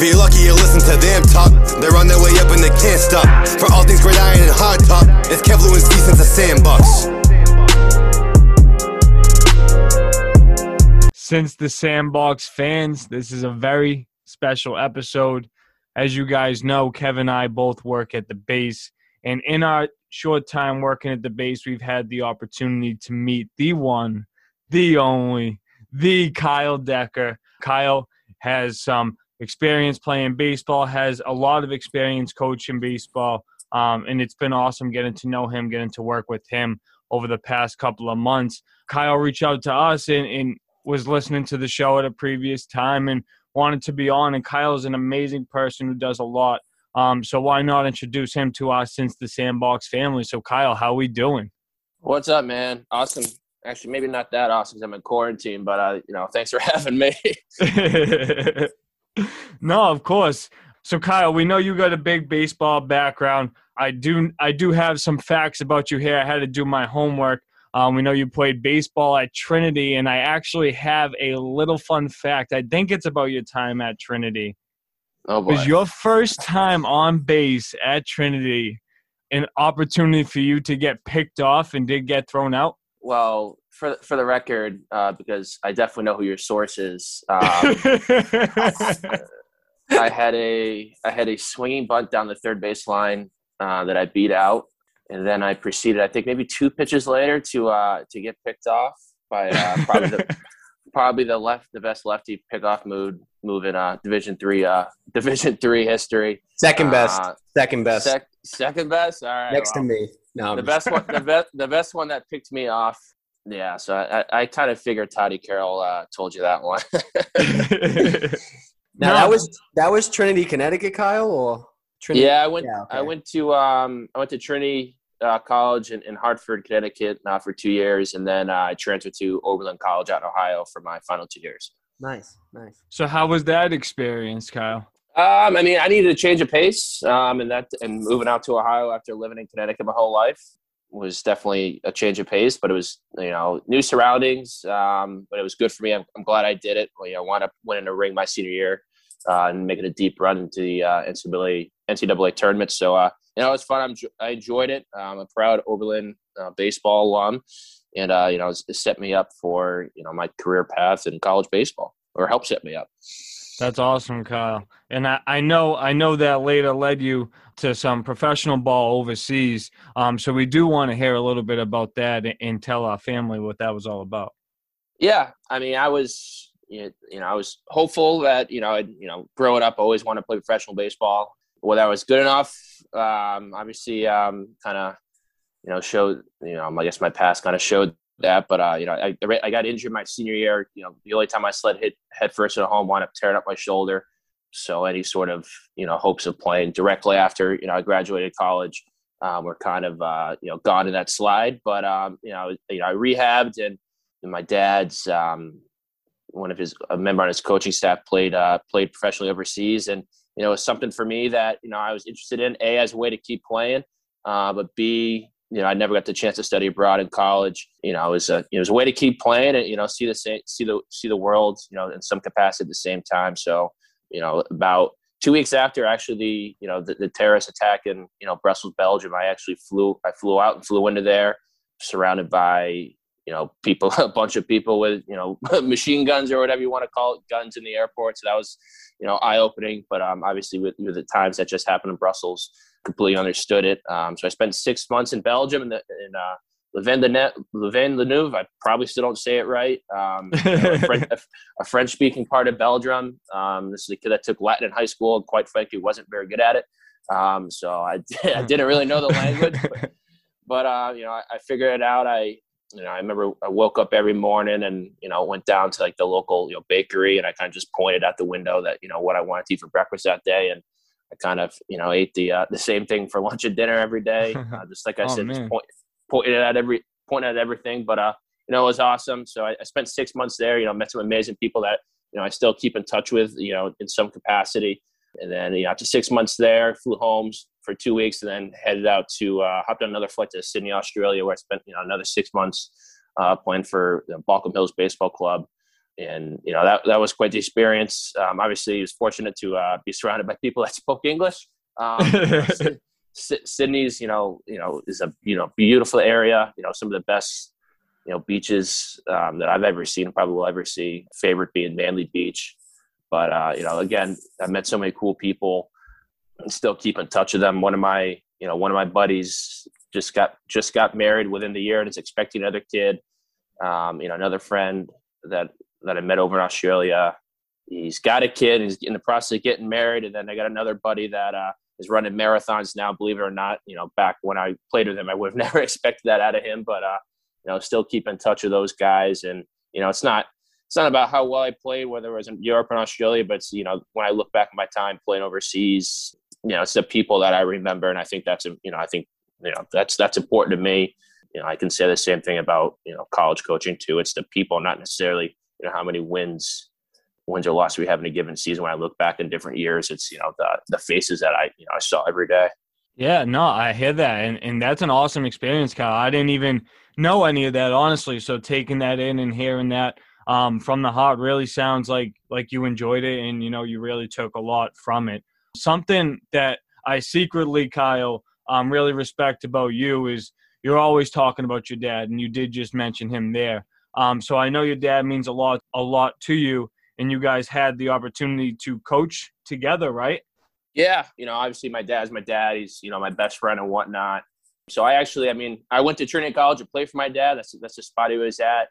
If you're lucky, you listen to them talk. They're on their way up and they can't stop. For all things great iron and hard top, it's Kevlu and since sandbox. Since the Sandbox fans, this is a very special episode. As you guys know, Kevin and I both work at the base. And in our short time working at the base, we've had the opportunity to meet the one, the only, the Kyle Decker. Kyle has some experience playing baseball, has a lot of experience coaching baseball, um, and it's been awesome getting to know him, getting to work with him over the past couple of months. Kyle reached out to us and, and was listening to the show at a previous time and wanted to be on. And Kyle is an amazing person who does a lot. Um, so why not introduce him to us since the Sandbox family? So Kyle, how are we doing? What's up, man? Awesome. Actually, maybe not that awesome because I'm in quarantine, but uh, you know, thanks for having me. no, of course. So Kyle, we know you got a big baseball background. I do I do have some facts about you here. I had to do my homework. Um, we know you played baseball at Trinity, and I actually have a little fun fact. I think it's about your time at Trinity. Oh boy. Was your first time on base at Trinity an opportunity for you to get picked off and did get thrown out? Well, for for the record, uh, because I definitely know who your source is. Um, I had a I had a swinging bunt down the third baseline uh, that I beat out, and then I proceeded. I think maybe two pitches later to uh, to get picked off by uh, probably the probably the left the best lefty pickoff move move in uh, Division three uh, Division three history. Second best. Uh, Second best. Sec- second best. All right. Next well, to me. No, the I'm best one. The best. The best one that picked me off. Yeah. So I, I, I kind of figured Toddy Carroll uh, told you that one. Now No. that was that was Trinity, Connecticut, Kyle, or Trinity? yeah, I went. Yeah, okay. I went to um. I went to Trinity uh, College in, in Hartford, Connecticut, uh, for two years, and then uh, I transferred to Oberlin College out in Ohio for my final two years. Nice, nice. so how was that experience, Kyle? Um, I mean, I needed a change of pace, um, and that and moving out to Ohio after living in Connecticut my whole life was definitely a change of pace. But it was you know new surroundings, um, but it was good for me. I'm, I'm glad I did it. You know, wound up winning a ring my senior year uh, and making a deep run into the uh, NCAA NCAA tournament. So uh, you know, it was fun. I'm, I enjoyed it. I'm a proud Oberlin uh, baseball alum, and uh, you know, it set me up for you know my career path in college baseball, or helped set me up. That's awesome, Kyle. And I, I know I know that later led you to some professional ball overseas. Um, so we do want to hear a little bit about that and, tell our family what that was all about. Yeah, I mean, I was, you know, I was hopeful that you know, I'd, you know, growing up, I always wanted to play professional baseball. Whether I was good enough, um, obviously, um, kind of, you know, showed, you know, I guess my past kind of showed that. But uh, you know, I I got injured my senior year. You know, the only time I slid hit head first at home, wound up tearing up my shoulder. So any sort of you know hopes of playing directly after you know I graduated college um, were kind of uh, you know gone in that slide. But um, you know, you know, I rehabbed and and my dad's um, one of his a member on his coaching staff played uh, played professionally overseas, and you know it was something for me that you know I was interested in. A as a way to keep playing, uh, but B you know I never got the chance to study abroad in college. You know it was a it was a way to keep playing and you know see the same see the see the world you know in some capacity at the same time. So you know about two weeks after actually the you know the, the terrorist attack in you know Brussels, Belgium, I actually flew I flew out and flew into there, surrounded by you know people a bunch of people with you know machine guns or whatever you want to call it, guns in the airport. So that was you know eye opening. But um, obviously with, with the times that just happened in Brussels, completely understood it. Um, so I spent six months in Belgium in, the, in uh, Louvain the Louvain-la-Neuve. I probably still don't say it right. Um, you know, a, French, French-speaking part of Belgium. Um, this is a kid that took Latin in high school, and quite frankly, wasn't very good at it. Um, so I, I didn't really know the language, but, but uh, you know, I, I figured it out. I, you know, I remember I woke up every morning and you know went down to like the local you know bakery, and I kind of just pointed out the window that you know what I wanted to eat for breakfast that day, and I kind of you know ate the uh, the same thing for lunch and dinner every day. Uh, just like I Oh, said, just point, pointed at every pointed at everything. But uh, you know, it was awesome. So I, I spent six months there. You know, met some amazing people that you know I still keep in touch with. You know, in some capacity. And then you know, after six months there, flew home for two weeks, and then headed out to uh, hopped on another flight to Sydney, Australia, where I spent you know another six months uh, playing for the Baulkham Hills Baseball Club. And you know that that was quite the experience. Um, obviously, he was fortunate to uh, be surrounded by people that spoke English. Um, Sydney's, you know, you know, is a you know beautiful area. You know, some of the best you know beaches um, that I've ever seen, probably will ever see. Favorite being Manly Beach, but uh, you know, again, I met so many cool people, and still keep in touch with them. One of my you know one of my buddies just got just got married within the year and is expecting another kid. Um, you know, another friend that that I met over in Australia. He's got a kid. He's in the process of getting married, and then I got another buddy that uh, is running marathons now. Believe it or not, you know, back when I played with him, I would have never expected that out of him. But uh, you know, still keep in touch with those guys, and you know, it's not it's not about how well I played, whether it was in Europe or Australia, but you know, when I look back at my time playing overseas, you know, it's the people that I remember, and I think that's you know, I think you know that's that's important to me. You know, I can say the same thing about you know college coaching too. It's the people, not necessarily you know how many wins wins or losses we have in a given season. When I look back in different years, it's you know the the faces that I you know I saw every day. Yeah, no, I hear that, and and that's an awesome experience, Kyle. I didn't even know any of that honestly. So taking that in and hearing that um, from the heart really sounds like like you enjoyed it, and you know you really took a lot from it. Something that I secretly, Kyle, um, really respect about you is you're always talking about your dad, and you did just mention him there. Um, so I know your dad means a lot, a lot to you, and you guys had the opportunity to coach together, right? Yeah, you know, obviously my dad's my dad. He's you know my best friend and whatnot. So I actually, I mean, I went to Trinity College to play for my dad. That's that's the spot he was at.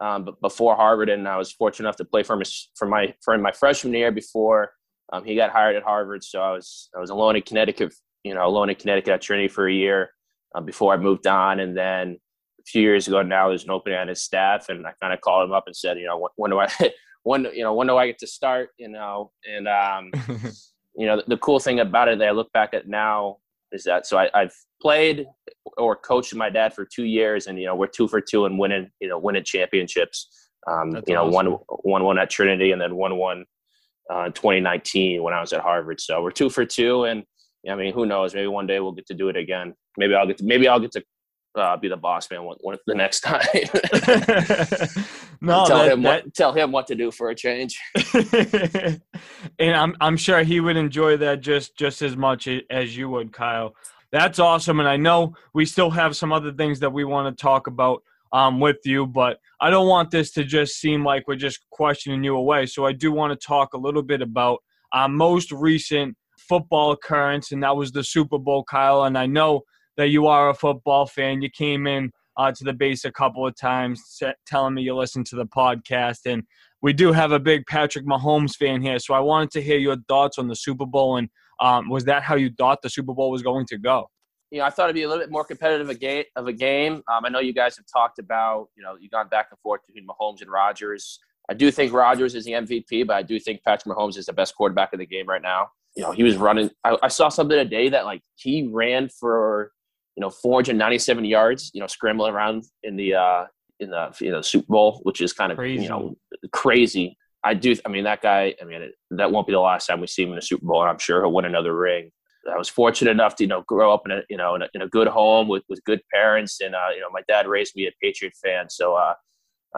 Um, but before Harvard, and I was fortunate enough to play for for my for my freshman year before um, he got hired at Harvard. So I was I was alone in Connecticut, you know, alone in Connecticut at Trinity for a year uh, before I moved on, and then few years ago now there's an opening on his staff, and I kind of called him up and said, you know, when, when do I when you know when do I get to start, you know, and um, you know the, the cool thing about it that I look back at now is that so I, I've played or coached my dad for two years, and you know we're two for two and winning you know winning championships. Um, you know, awesome. one one one at Trinity, and then one one uh, in 2019 when I was at Harvard. So we're two for two, and I mean, who knows? Maybe one day we'll get to do it again. Maybe I'll get to maybe I'll get to uh, be the boss man one, one, the next time. no, tell that, him what tell him what to do for a change. and I'm I'm sure he would enjoy that just just as much as you would, Kyle. That's awesome, and I know we still have some other things that we want to talk about um, with you, but I don't want this to just seem like we're just questioning you away. So I do want to talk a little bit about our most recent football occurrence, and that was the Super Bowl, Kyle. And I know that you are a football fan. You came in uh, to the base a couple of times telling me you listen to the podcast. And we do have a big Patrick Mahomes fan here. So I wanted to hear your thoughts on the Super Bowl. And um, was that how you thought the Super Bowl was going to go? You know, I thought it'd be a little bit more competitive of a game. Um, I know you guys have talked about, you know, you've gone back and forth between Mahomes and Rodgers. I do think Rodgers is the MVP, but I do think Patrick Mahomes is the best quarterback of the game right now. You know, he was running. I, I saw something today that like he ran for you know 497 yards you know scrambling around in the uh in the you know Super Bowl, which is kind of crazy. you know crazy. I do. I mean, that guy. I mean, it, that won't be the last time we see him in a Super Bowl. and I'm sure he'll win another ring. I was fortunate enough to you know grow up in a you know in a, in a good home with, with good parents, and uh, you know my dad raised me a Patriot fan, so uh,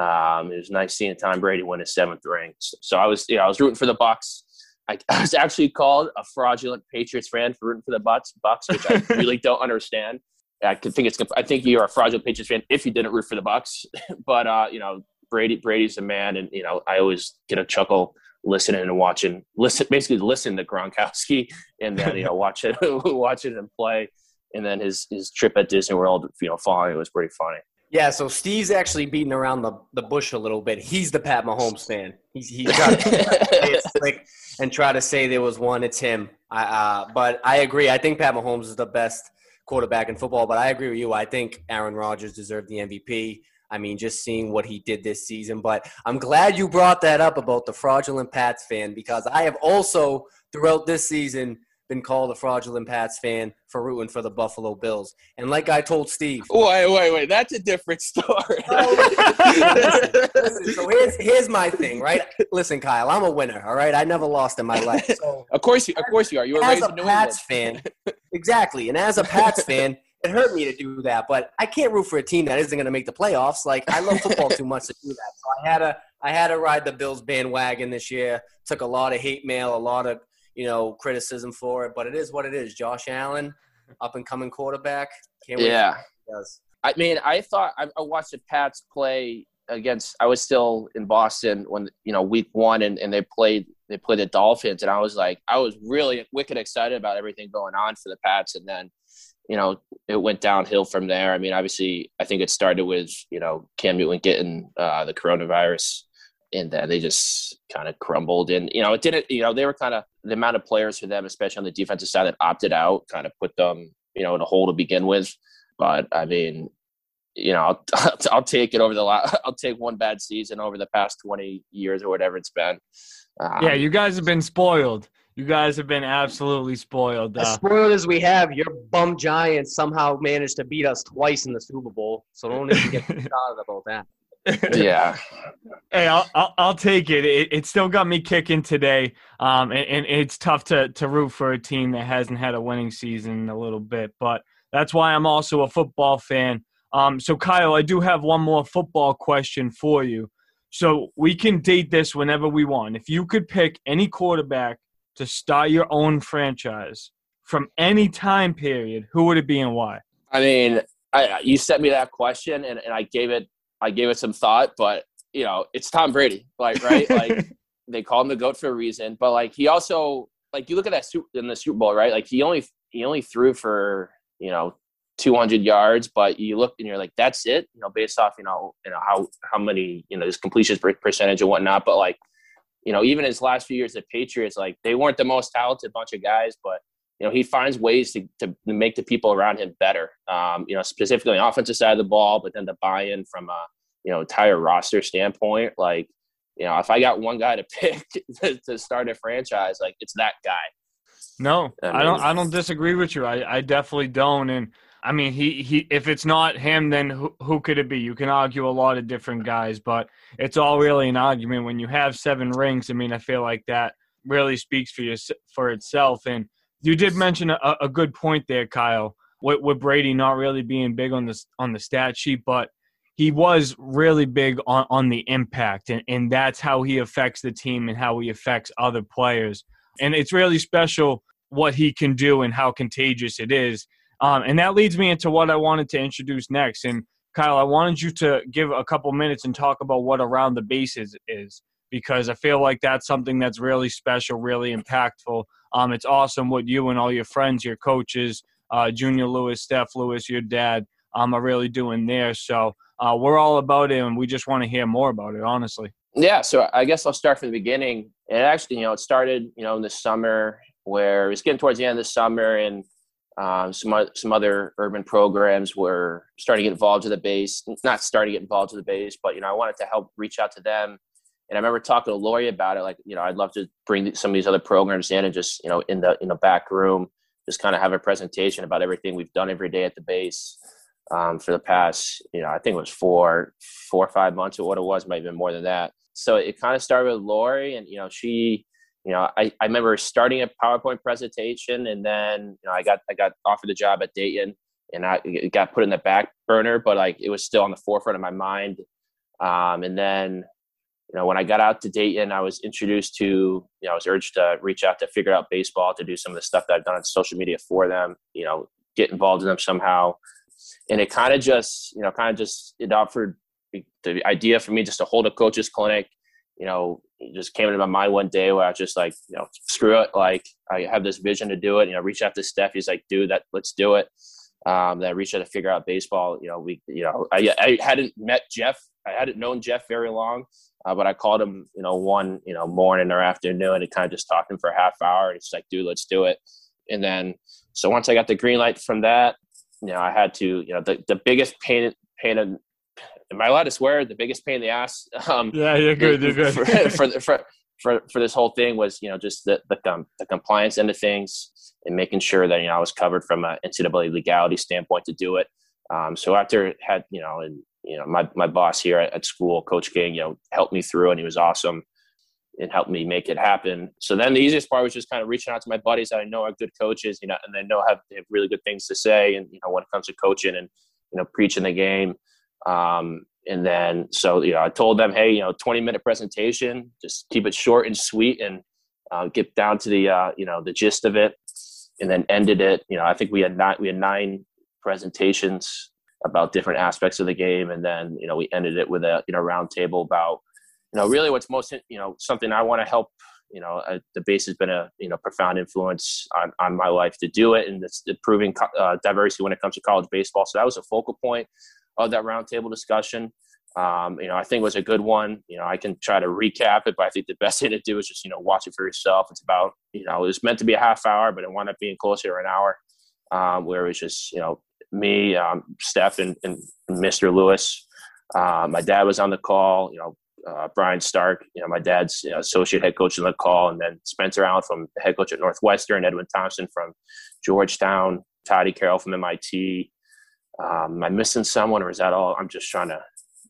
um, it was nice seeing Tom Brady win his seventh ring. So, so I was you know I was rooting for the Bucs. I, I, was actually called a fraudulent Patriots fan for rooting for the Bucs, Bucs, which I really don't understand. I think it's. I think you're a fraudulent Patriots fan if you didn't root for the Bucs. but uh, you know, Brady Brady's a man, and you know, I always get a chuckle listening and watching. Listen, basically listen to Gronkowski, and then you know, watch it, watch it and play. And then his his trip at Disney World, you know, following it was pretty funny. Yeah, so Steve's actually beating around the, the bush a little bit. He's the Pat Mahomes fan. He's he's got to slick and try to say there was one. It's him. I, uh, but I agree. I think Pat Mahomes is the best quarterback in football. But I agree with you. I think Aaron Rodgers deserved the MVP. I mean, just seeing what he did this season. But I'm glad you brought that up about the fraudulent Pats fan because I have also, throughout this season, been called a fraudulent Pats fan for rooting for the Buffalo Bills. And like I told Steve, wait, wait, wait, that's a different story. listen, so here's here's my thing, right? Listen, Kyle, I'm a winner. All right, I never lost in my life. So of course, you, of course you are. You were raised a New Pats England. fan, exactly. And as a Pats fan. It hurt me to do that, but I can't root for a team that isn't going to make the playoffs. Like I love football too much to do that, so I had to I had to ride the Bills bandwagon this year. Took a lot of hate mail, a lot of you know criticism for it, but it is what it is. Josh Allen, up and coming quarterback. Can't yeah. I mean, I thought I, I watched the Pats play against. I was still in Boston when you know week one, and, and they played they played the Dolphins, and I was like, I was really wicked excited about everything going on for the Pats, and then you know, it went downhill from there. I mean, obviously, I think it started with, you know, Cam Newton getting uh, the coronavirus and then they just kind of crumbled. And, you know, it didn't, you know, they were kind of the amount of players for them, especially on the defensive side that opted out, kind of put them, you know, in a hole to begin with. But I mean, you know, I'll, I'll take it over the last, I'll take one bad season over the past 20 years or whatever it's been. Um, yeah, you guys have been spoiled. You guys have been absolutely spoiled. Uh, as spoiled as we have, your bum Giants somehow managed to beat us twice in the Super Bowl. So don't even get started about that. yeah. Hey, I'll, I'll, I'll take it. it. it. still got me kicking today. Um, and, and, it's tough to to root for a team that hasn't had a winning season in a little bit, but that's why I'm also a football fan. Um, so Kyle, I do have one more football question for you. So we can date this whenever we want. If you could pick any quarterback to start your own franchise from any time period, who would it be and why? I mean, I, you sent me that question and, and I gave it I gave it some thought, but you know, it's Tom Brady, like right, like they call him the goat for a reason. But like he also like you look at that suit in the Super Bowl, right? Like he only he only threw for you know 200 yards, but you look and you're like, that's it, you know, based off you know you know how how many you know his completion percentage and whatnot. But like you know, even his last few years at Patriots, like they weren't the most talented bunch of guys, but you know, he finds ways to, to make the people around him better. Um, you know, specifically on the offensive side of the ball, but then the buy-in from a you know entire roster standpoint. Like, you know, if I got one guy to pick to, to start a franchise, like it's that guy. No, I, mean, I don't. I don't disagree with you. I, I definitely don't. And I mean, he, he if it's not him, then who, who could it be? You can argue a lot of different guys, but it's all really an argument. When you have seven rings, I mean, I feel like that really speaks for you for itself. And you did mention a, a good point there, Kyle, with, with Brady not really being big on the on the stat sheet, but he was really big on, on the impact, and, and that's how he affects the team and how he affects other players. And it's really special what he can do and how contagious it is um, and that leads me into what I wanted to introduce next. And Kyle, I wanted you to give a couple minutes and talk about what around the bases is because I feel like that's something that's really special, really impactful. Um, it's awesome what you and all your friends, your coaches, uh, Junior Lewis, Steph Lewis, your dad, um, are really doing there. So uh, we're all about it, and we just want to hear more about it, honestly. Yeah, so I guess I'll start from the beginning. It actually, you know, it started, you know, in the summer where it was getting towards the end of the summer, and um, some some other urban programs were starting to get involved with the base. Not starting to get involved with the base, but you know, I wanted to help reach out to them. And I remember talking to Lori about it. Like, you know, I'd love to bring some of these other programs in and just, you know, in the in the back room, just kind of have a presentation about everything we've done every day at the base um, for the past, you know, I think it was four, four or five months or what it was, might have been more than that. So it kind of started with Lori, and you know, she you know, I, I remember starting a PowerPoint presentation and then, you know, I got, I got offered the job at Dayton and I got put in the back burner, but like it was still on the forefront of my mind. Um, and then, you know, when I got out to Dayton, I was introduced to, you know, I was urged to reach out to figure out baseball, to do some of the stuff that I've done on social media for them, you know, get involved in them somehow. And it kind of just, you know, kind of just, it offered the idea for me just to hold a coach's clinic you know, it just came into my mind one day where I was just like, you know, screw it. Like I have this vision to do it. You know, reach out to Steph. He's like, dude, that let's do it. Um, then I reached out to figure out baseball. You know, we, you know, I, I hadn't met Jeff. I hadn't known Jeff very long, uh, but I called him, you know, one, you know, morning or afternoon and kind of just talked to him for a half hour. And it's like, dude, let's do it. And then, so once I got the green light from that, you know, I had to, you know, the, the biggest pain, pain in, am I allowed to swear? The biggest pain in the ass. Um, yeah, you're good. You're good. for, for, for, for, for this whole thing was, you know, just the, the, um, the compliance end of things and making sure that, you know, I was covered from an NCAA legality standpoint to do it. Um, so after had, you know, and, you know, my, my boss here at, at school, Coach King, you know, helped me through and he was awesome and helped me make it happen. So then the easiest part was just kind of reaching out to my buddies that I know are good coaches, you know, and they know have, they have really good things to say. And, you know, when it comes to coaching and, you know, preaching the game, um, and then so you know I told them, hey, you know, 20 minute presentation, just keep it short and sweet, and uh, get down to the uh, you know the gist of it, and then ended it. You know, I think we had nine we had nine presentations about different aspects of the game, and then you know we ended it with a you know roundtable about you know really what's most you know something I want to help. You know, uh, the base has been a you know profound influence on, on my life to do it, and it's improving uh, diversity when it comes to college baseball. So that was a focal point of that roundtable discussion. Um, you know, I think it was a good one. You know, I can try to recap it, but I think the best thing to do is just, you know, watch it for yourself. It's about, you know, it was meant to be a half hour, but it wound up being closer to an hour, um, where it was just, you know, me, um, Steph, and, and Mr. Lewis. Uh, my dad was on the call, you know, uh, Brian Stark, you know, my dad's you know, associate head coach on the call, and then Spencer Allen from the head coach at Northwestern, Edwin Thompson from Georgetown, Toddy Carroll from MIT, um, am I missing someone, or is that all? I'm just trying to.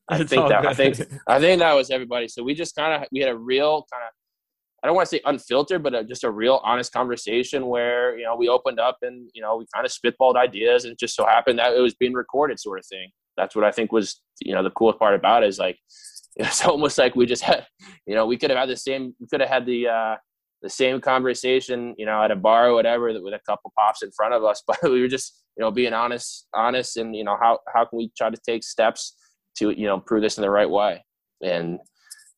I it's think that good. I think I think that was everybody. So we just kind of we had a real kind of I don't want to say unfiltered, but a, just a real honest conversation where you know we opened up and you know we kind of spitballed ideas, and it just so happened that it was being recorded, sort of thing. That's what I think was you know the coolest part about it is like it's almost like we just had you know we could have had the same we could have had the uh, the same conversation you know at a bar or whatever with a couple pops in front of us, but we were just you know being honest honest and you know how how can we try to take steps to you know improve this in the right way? And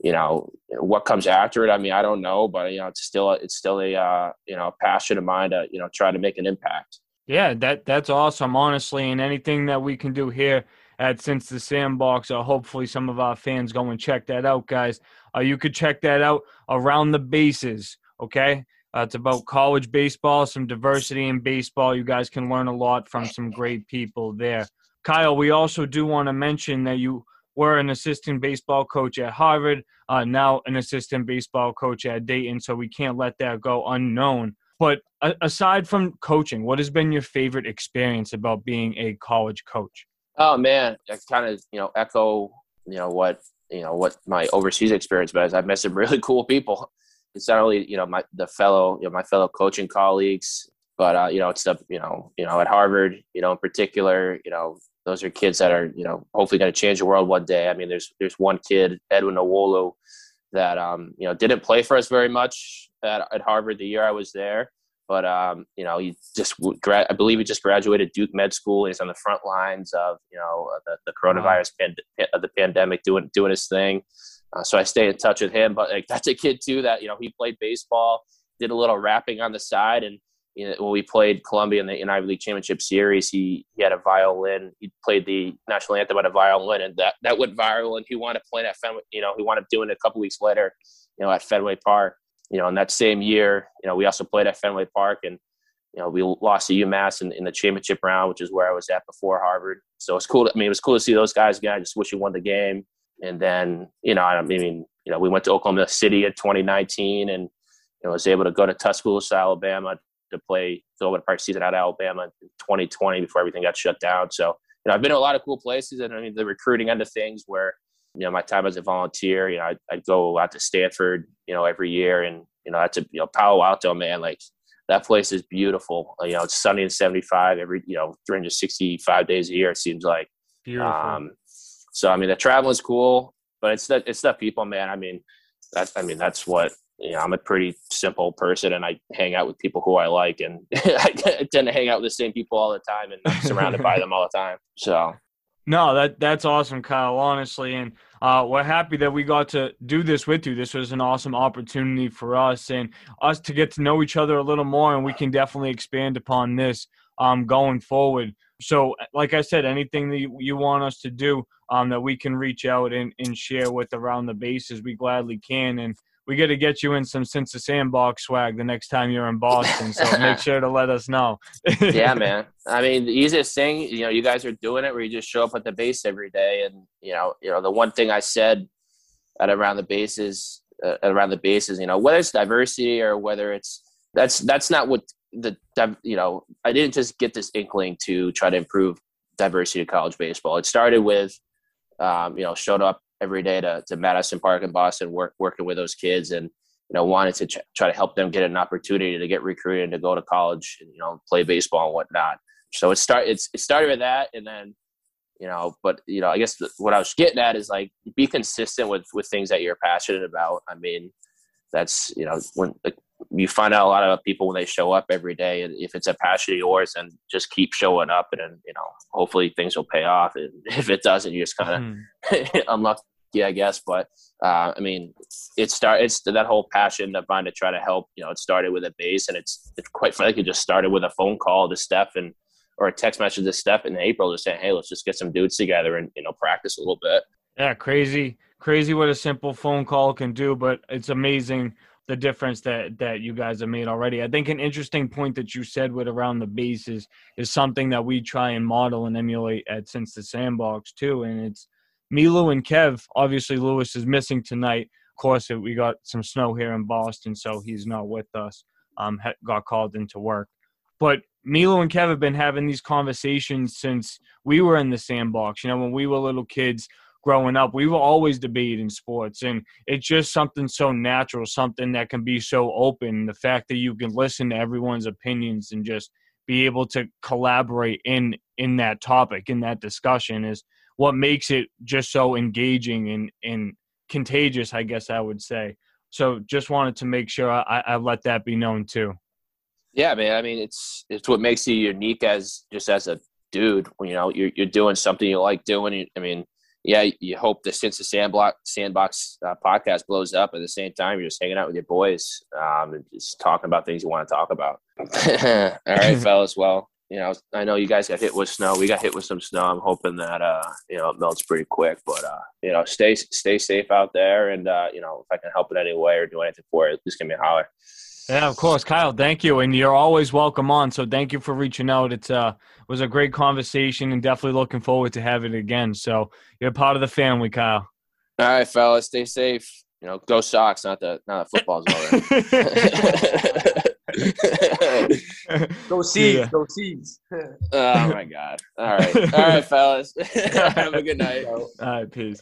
you know what comes after it i mean i don't know but you know it's still it's still a uh, you know passion of mine to you know try to make an impact. Yeah that that's awesome honestly and anything that we can do here at since the sandbox uh, hopefully some of our fans go and check that out guys. Uh, you could check that out around the bases okay uh, it's about college baseball, some diversity in baseball. You guys can learn a lot from some great people there. Kyle, we also do want to mention that you were an assistant baseball coach at Harvard, uh, now an assistant baseball coach at Dayton, so we can't let that go unknown. But aside from coaching, what has been your favorite experience about being a college coach? Oh man, I kind of you know echo you know what you know what my overseas experience was. I've met some really cool people it's not only you know my the fellow you know my fellow coaching colleagues, but uh, you know it's the you know you know at Harvard you know in particular you know those are kids that are you know hopefully going to change the world one day. I mean there's there's one kid Edwin Owolu that um, you know didn't play for us very much at, at Harvard the year I was there, but um, you know he just I believe he just graduated Duke Med School. He's on the front lines of you know the, the coronavirus wow. pand- the pandemic doing doing his thing. Uh, so I stay in touch with him. But like that's a kid too that you know he played baseball, did a little rapping on the side, and you know, when we played Columbia in the in Ivy League Championship Series, he he had a violin. He played the national anthem on a violin, and that that went viral. And he wound up playing at Fenway. You know, he wound up doing it a couple weeks later. You know, at Fenway Park. You know, in that same year, you know, we also played at Fenway Park, and you know, we lost to UMass in, in the championship round, which is where I was at before Harvard. So it's cool. To, I mean, it was cool to see those guys again. I just wish we won the game. And then, you know, I mean, you know, we went to Oklahoma City in 2019 and, you know, was able to go to Tuscaloosa, Alabama to play Philbin Park season out of Alabama in 2020 before everything got shut down. So, you know, I've been to a lot of cool places and I mean, the recruiting end of things where, you know, my time as a volunteer, you know, I'd, I'd go out to Stanford, you know, every year and, you know, that's a, you know, Palo Alto, man, like that place is beautiful. You know, it's sunny and 75 every, you know, 365 days a year, it seems like. Beautiful. Um, so I mean, the travel is cool, but it's the it's the people, man. I mean, that's I mean that's what you know. I'm a pretty simple person, and I hang out with people who I like, and I tend to hang out with the same people all the time, and I'm surrounded by them all the time. So. No, that that's awesome, Kyle. Honestly, and uh, we're happy that we got to do this with you. This was an awesome opportunity for us and us to get to know each other a little more, and we can definitely expand upon this um, going forward. So, like I said, anything that you, you want us to do um, that we can reach out and, and share with around the bases, we gladly can. And we got to get you in some Since the Sandbox swag the next time you're in Boston. So make sure to let us know. yeah, man. I mean, the easiest thing, you know, you guys are doing it where you just show up at the base every day, and you know, you know, the one thing I said at around the bases, uh, around the bases, you know, whether it's diversity or whether it's that's that's not what the you know I didn't just get this inkling to try to improve diversity of college baseball. It started with um, you know showed up every day to, to Madison Park in Boston, work, working with those kids, and you know wanted to ch- try to help them get an opportunity to get recruited and to go to college and you know play baseball and whatnot. So it start it's it started with that, and then you know, but you know, I guess the, what I was getting at is like be consistent with with things that you're passionate about. I mean, that's you know when like, you find out a lot of people when they show up every day, and if it's a passion of yours, and just keep showing up, and, and you know, hopefully things will pay off. And if it doesn't, you just kind of mm. unlucky, I guess. But uh, I mean, it start it's that whole passion of mine to try to help. You know, it started with a base, and it's, it's quite frankly it just started with a phone call to Steph and or a text message to Steph in April just saying, "Hey, let's just get some dudes together and you know practice a little bit." Yeah, crazy, crazy what a simple phone call can do, but it's amazing the difference that that you guys have made already. I think an interesting point that you said with around the bases is something that we try and model and emulate at since the sandbox too, and it's Milo and Kev. Obviously, Lewis is missing tonight. Of course, we got some snow here in Boston, so he's not with us. Um, got called into work, but Milo and Kev have been having these conversations since we were in the sandbox. You know, when we were little kids growing up, we were always debating sports, and it's just something so natural, something that can be so open. The fact that you can listen to everyone's opinions and just be able to collaborate in in that topic in that discussion is what makes it just so engaging and and contagious. I guess I would say. So, just wanted to make sure I, I let that be known too. Yeah, man. I mean, it's it's what makes you unique as just as a dude. You know, you're you're doing something you like doing. I mean, yeah, you hope that since the sandbox sandbox uh, podcast blows up, at the same time you're just hanging out with your boys um, and just talking about things you want to talk about. All right, fellas. Well, you know, I know you guys got hit with snow. We got hit with some snow. I'm hoping that uh, you know it melts pretty quick. But uh, you know, stay stay safe out there, and uh, you know, if I can help in any way or do anything for it, just give me a holler. Yeah, of course, Kyle. Thank you, and you're always welcome on. So thank you for reaching out. It's uh was a great conversation, and definitely looking forward to having it again. So you're part of the family, Kyle. All right, fellas, stay safe. You know, go Sox. Not the not the football's over. go Seas, yeah. go Seas. oh my God! All right, all right, fellas. Have a good night. All right, peace.